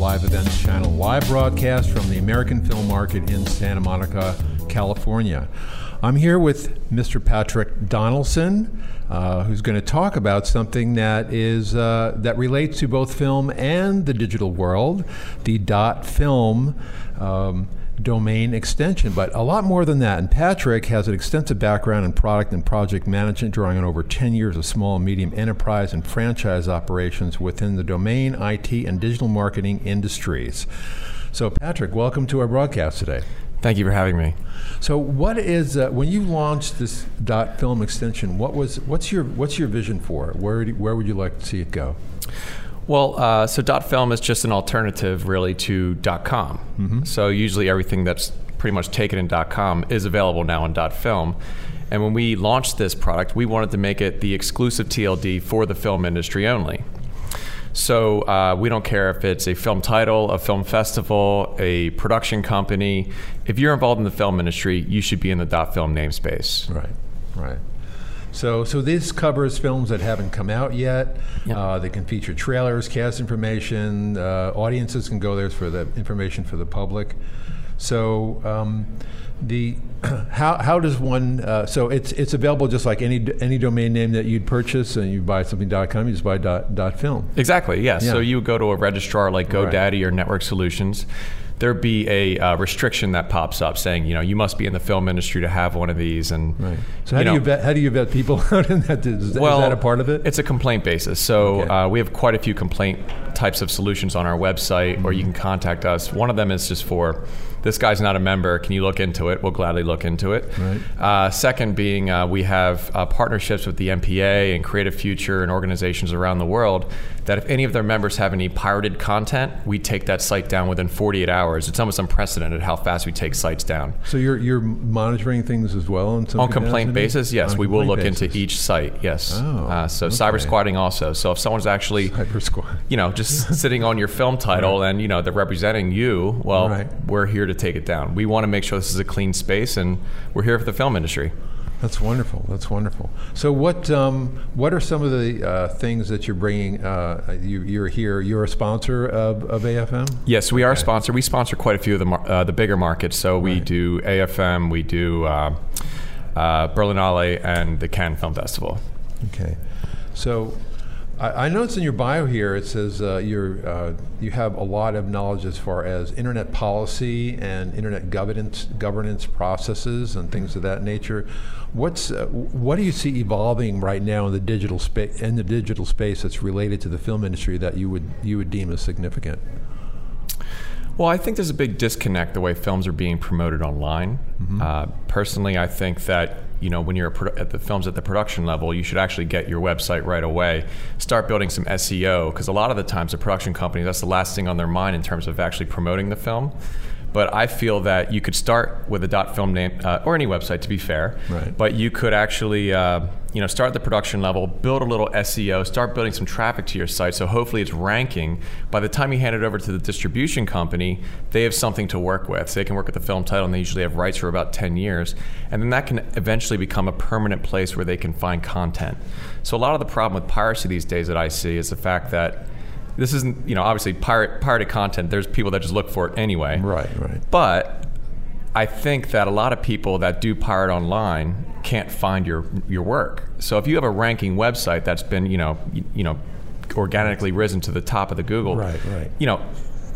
Live Events Channel live broadcast from the American Film Market in Santa Monica, California. I'm here with Mr. Patrick Donaldson, uh, who's going to talk about something that is uh, that relates to both film and the digital world, the dot film. Um, domain extension, but a lot more than that. And Patrick has an extensive background in product and project management, drawing on over 10 years of small and medium enterprise and franchise operations within the domain, IT, and digital marketing industries. So, Patrick, welcome to our broadcast today. Thank you for having me. So, what is uh, when you launched this dot film extension? What was what's your what's your vision for it? Where do, where would you like to see it go? Well, uh, so dot film is just an alternative, really, to dot com. Mm-hmm. So usually everything that's pretty much taken in dot com is available now in dot film. And when we launched this product, we wanted to make it the exclusive TLD for the film industry only. So uh, we don't care if it's a film title, a film festival, a production company. If you're involved in the film industry, you should be in the dot film namespace. Right, right. So, so this covers films that haven't come out yet. Yep. Uh, they can feature trailers, cast information. Uh, audiences can go there for the information for the public. So, um, the how how does one? Uh, so it's it's available just like any any domain name that you'd purchase, and you buy something.com, you just buy dot, dot film. Exactly. Yes. Yeah. So you go to a registrar like GoDaddy right. or Network Solutions there be a uh, restriction that pops up saying, you know, you must be in the film industry to have one of these. And right. so, how do know, you vet? How do you vet people out in that? Is, well, is that a part of it? It's a complaint basis. So okay. uh, we have quite a few complaint types of solutions on our website, mm-hmm. or you can contact us. One of them is just for this guy's not a member. Can you look into it? We'll gladly look into it. Right. Uh, second, being uh, we have uh, partnerships with the MPA and Creative Future and organizations around the world that if any of their members have any pirated content, we take that site down within 48 hours. It's almost unprecedented how fast we take sites down. So you're you're monitoring things as well on on complaint basis. Yes, on we will look basis. into each site. Yes. Oh, uh, so okay. cyber squatting also. So if someone's actually cyber squat, you know, just sitting on your film title and you know they're representing you, well, right. we're here to take it down. We want to make sure this is a clean space, and we're here for the film industry. That's wonderful. That's wonderful. So, what um, what are some of the uh, things that you're bringing? Uh, you, are here. You're a sponsor of, of AFM. Yes, we are a sponsor. We sponsor quite a few of the mar- uh, the bigger markets. So we right. do AFM. We do uh, uh, Berlinale and the Cannes Film Festival. Okay. So, I, I noticed in your bio here it says uh, you're uh, you have a lot of knowledge as far as internet policy and internet governance governance processes and things of that nature. What's uh, what do you see evolving right now in the digital space in the digital space that's related to the film industry that you would you would deem as significant? Well, I think there's a big disconnect the way films are being promoted online. Mm-hmm. Uh, personally, I think that you know when you're at the films at the production level, you should actually get your website right away. Start building some SEO because a lot of the times the production companies that's the last thing on their mind in terms of actually promoting the film. But I feel that you could start with a dot film name uh, or any website, to be fair. Right. But you could actually, uh, you know, start at the production level, build a little SEO, start building some traffic to your site. So hopefully it's ranking. By the time you hand it over to the distribution company, they have something to work with. So they can work with the film title, and they usually have rights for about 10 years. And then that can eventually become a permanent place where they can find content. So a lot of the problem with piracy these days that I see is the fact that this isn't you know obviously pirate pirated content. There's people that just look for it anyway. Right, right. But I think that a lot of people that do pirate online can't find your your work. So if you have a ranking website that's been you know you, you know organically risen to the top of the Google, right, right. You know,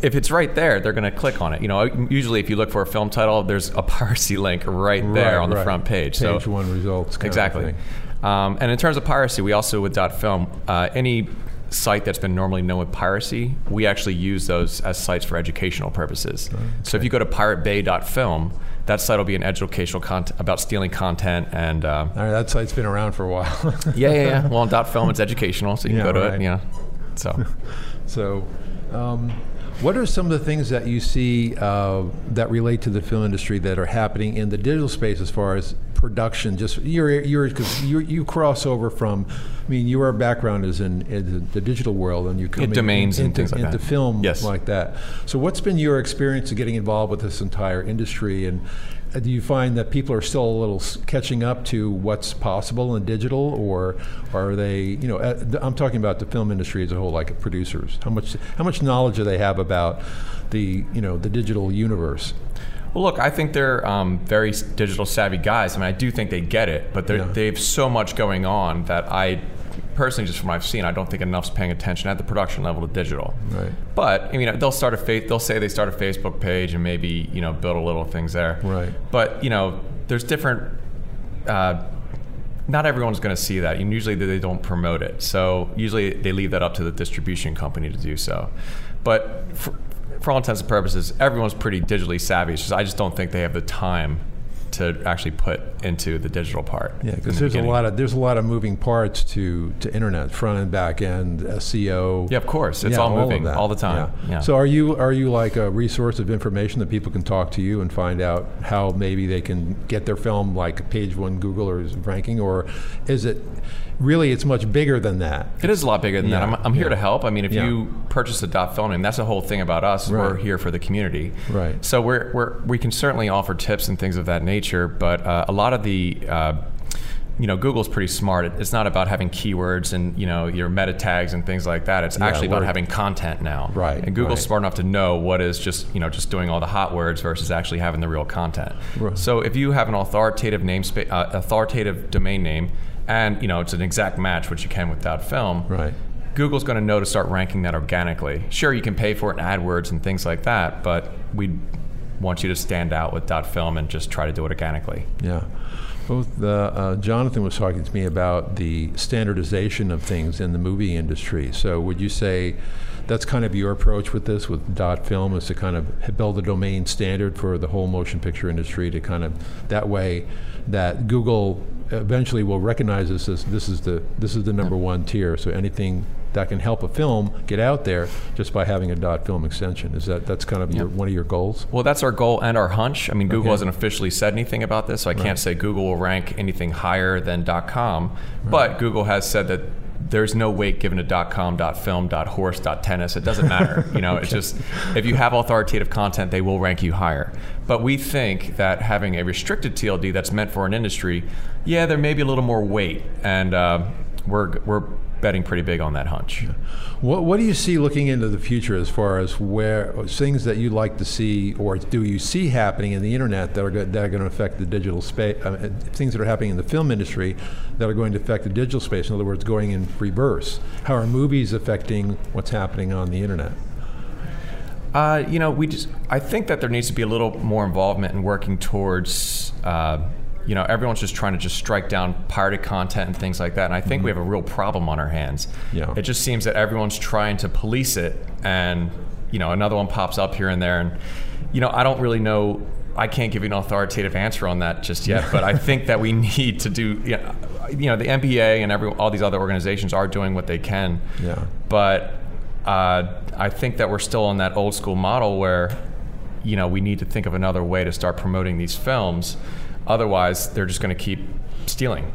if it's right there, they're going to click on it. You know, usually if you look for a film title, there's a piracy link right there right, on the right. front page. Page so, one results. exactly. Um, and in terms of piracy, we also with dot film, uh, any site that's been normally known with piracy, we actually use those as sites for educational purposes. okay. So if you go to piratebay.film, that site will be an educational content about stealing content and. Uh, All right, that site's been around for a while. yeah, yeah, yeah. Well, dot film, it's educational, so you can yeah, go to right. it. Yeah. So. so. Um, what are some of the things that you see uh, that relate to the film industry that are happening in the digital space as far as production? Just you're you're because you you cross over from. I mean, your background is in, in the digital world, and you come domains in, into, and things like into that. film yes. like that. So, what's been your experience of getting involved with this entire industry, and do you find that people are still a little catching up to what's possible in digital, or are they? You know, uh, I'm talking about the film industry as a whole, like producers. How much how much knowledge do they have about the you know the digital universe? Well, look, I think they're um, very digital savvy guys. I mean, I do think they get it, but Yeah. they have so much going on that I personally, just from what I've seen, I don't think enough's paying attention at the production level to digital. Right. But I mean, they'll start a fa- they'll say they start a Facebook page and maybe you know build a little things there. Right. But you know, there's different. Uh, not everyone's going to see that, and usually they don't promote it. So usually they leave that up to the distribution company to do so. But for, for all intents and purposes, everyone's pretty digitally savvy. Just I just don't think they have the time to actually put into the digital part. Yeah, because the there's a lot of there's a lot of moving parts to to internet, front and back end, uh, SEO. Yeah, of course, it's Yeah, all moving all the time. Yeah. So are you are you like a resource of information that people can talk to you and find out how maybe they can get their film like page one Google or is ranking, or is it really it's much bigger than that? It is a lot bigger than Yeah, that. I'm, I'm here yeah. to help. I mean, if Yeah. you purchase a dot filming, that's the whole thing about us. We're here for the community. Right. So we're, we're we can certainly offer tips and things of that nature, but uh, a lot of the uh, you know, Google's pretty smart. It's not about having keywords and you know your meta tags and things like that. It's Yeah, actually about having content now. Right, And Google's right. smart enough to know what is just you know just doing all the hot words versus actually having the real content. Right. So if you have an authoritative namespace, uh, authoritative domain name, and you know it's an exact match, which you can with that film. Right. Google's going to know to start ranking that organically. Sure, you can pay for it in AdWords and things like that, but we want you to stand out with dot film and just try to do it organically. Yeah. Both uh, uh, Jonathan was talking to me about the standardization of things in the movie industry. So would you say that's kind of your approach with this, with dot film, is to kind of build a domain standard for the whole motion picture industry to kind of that way that Google eventually will recognize this as this is the this is the number one tier. So anything that can help a film get out there just by having a dot film extension is that that's kind of your, one of your goals. Well, that's our goal and our hunch. I mean, Google Okay. hasn't officially said anything about this, so I can't say Google will rank anything higher than .com. But Google has said that there's no weight given to .com, .film, .horse, .tennis. It doesn't matter. you know, it's just if you have authoritative content, they will rank you higher. But we think that having a restricted TLD that's meant for an industry, yeah, there may be a little more weight, and uh, we're we're betting pretty big on that hunch. What, what do you see looking into the future as far as where things that you'd like to see, or do you see happening in the internet that are go, that are going to affect the digital space? Uh, things that are happening in the film industry that are going to affect the digital space. In other words, going in reverse. How are movies affecting what's happening on the internet? Uh, you know, we just I think that there needs to be a little more involvement in working towards. Uh, you know, everyone's just trying to just strike down pirated content and things like that, and I think we have a real problem on our hands. Yeah. It just seems that everyone's trying to police it, and you know, another one pops up here and there, and you know, I don't really know. I can't give you an authoritative answer on that just yet, but I think that we need to do. You know, you know, the MPA and every all these other organizations are doing what they can. Yeah. But uh, I think that we're still on that old school model where, you know, we need to think of another way to start promoting these films. Otherwise, they're just going to keep stealing.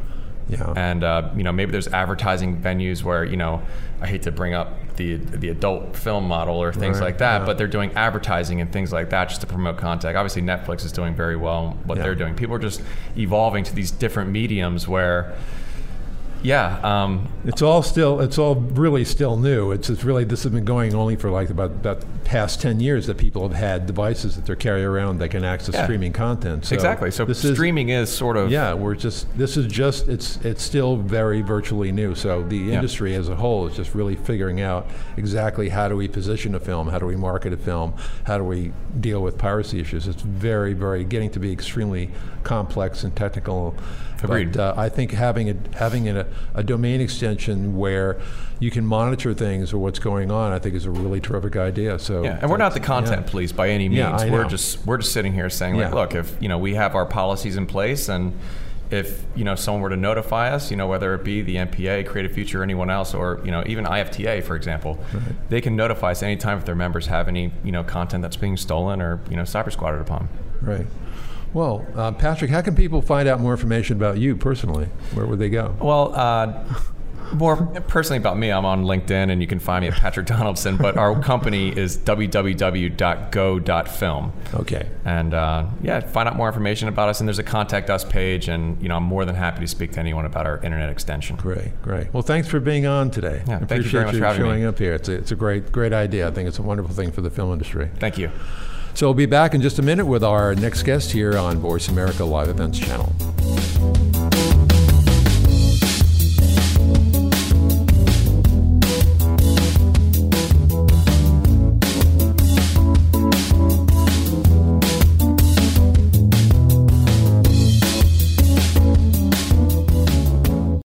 Yeah. And uh, you know, maybe there's advertising venues where you know, I hate to bring up the the adult film model or things Right, like that, yeah. but they're doing advertising and things like that just to promote content. Obviously, Netflix is doing very well what Yeah. they're doing. People are just evolving to these different mediums where, yeah, um, It's all still, it's all really still new. It's, it's really, this has been going only for like about, about past 10 years that people have had devices that they're carrying around that can access Yeah. streaming content. So exactly. So this streaming is sort of Yeah, we're just, this is just, it's, it's still very virtually new. So the industry as a whole is just really figuring out exactly how do we position a film, how do we market a film, how do we deal with piracy issues. It's very, very, getting to be extremely complex and technical. Agreed. But uh, I think having a having a, a domain extension where you can monitor things or what's going on, I think is a really terrific idea. So Yeah, and we're not the content yeah. police by any means. Yeah, we're just we're just sitting here saying like, Yeah. look, if you know we have our policies in place, and if you know someone were to notify us, you know whether it be the MPA, Creative Future, or anyone else, or you know even IFTA, for example, they can notify us anytime if their members have any you know content that's being stolen or you know cyber squatted upon. Right. Well, uh, Patrick, how can people find out more information about you personally? Where would they go? Well, uh, More personally about me, I'm on LinkedIn and you can find me at Patrick Donaldson, but our company is www.go.film. Okay. And uh, yeah, find out more information about us. And there's a contact us page. And, you know, I'm more than happy to speak to anyone about our internet extension. Great, great. Well, thanks for being on today. Yeah, I thank you very much for having showing me. up here. It's a, it's a great, great idea. I think it's a wonderful thing for the film industry. Thank you. So we'll be back in just a minute with our next guest here on VoiceAmerica Live Events Channel.